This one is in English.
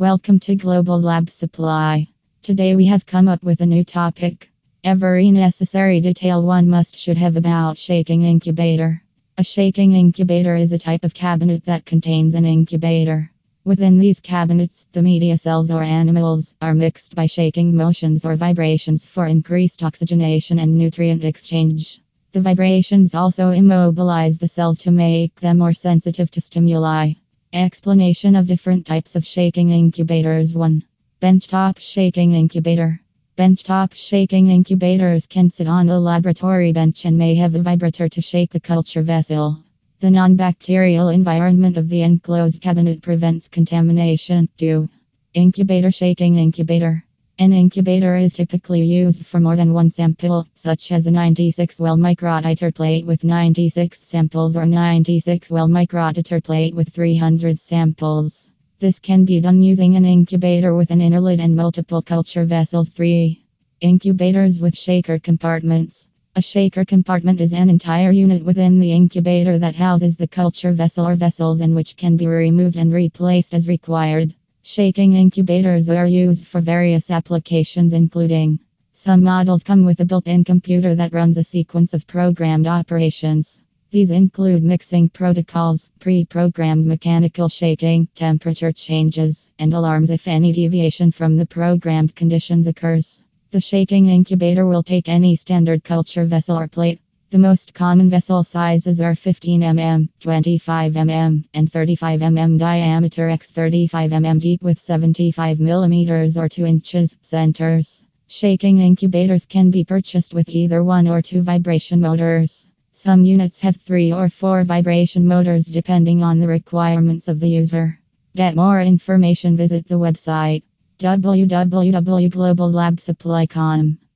Welcome to Global Lab Supply. Today we have come up with a new topic. Every necessary detail one must should have about shaking incubator. A shaking incubator is a type of cabinet that contains an incubator. Within these cabinets, the media cells or animals are mixed by shaking motions or vibrations for increased oxygenation and nutrient exchange. The vibrations also immobilize the cells to make them more sensitive to stimuli. Explanation of different types of shaking incubators 1. Benchtop shaking incubator. Benchtop shaking incubators can sit on a laboratory bench and may have a vibrator to shake the culture vessel. The non bacterial environment of the enclosed cabinet prevents contamination. 2. Incubator shaking incubator. An incubator is typically used for more than one sample, such as a 96 well microtiter plate with 96 samples or 96 well microtiter plate with 300 samples. This can be done using an incubator with an inner lid and multiple culture vessels. 3. Incubators with shaker compartments. A shaker compartment is an entire unit within the incubator that houses the culture vessel or vessels and which can be removed and replaced as required. Shaking incubators are used for various applications, including some models come with a built in computer that runs a sequence of programmed operations. These include mixing protocols, pre programmed mechanical shaking, temperature changes, and alarms if any deviation from the programmed conditions occurs. The shaking incubator will take any standard culture vessel or plate the most common vessel sizes are 15 mm, 25 mm, and 35 mm diameter x 35 mm deep with 75 mm or 2 inches centers. Shaking incubators can be purchased with either one or two vibration motors. Some units have three or four vibration motors depending on the requirements of the user. Get more information, visit the website www.globallabsupply.com.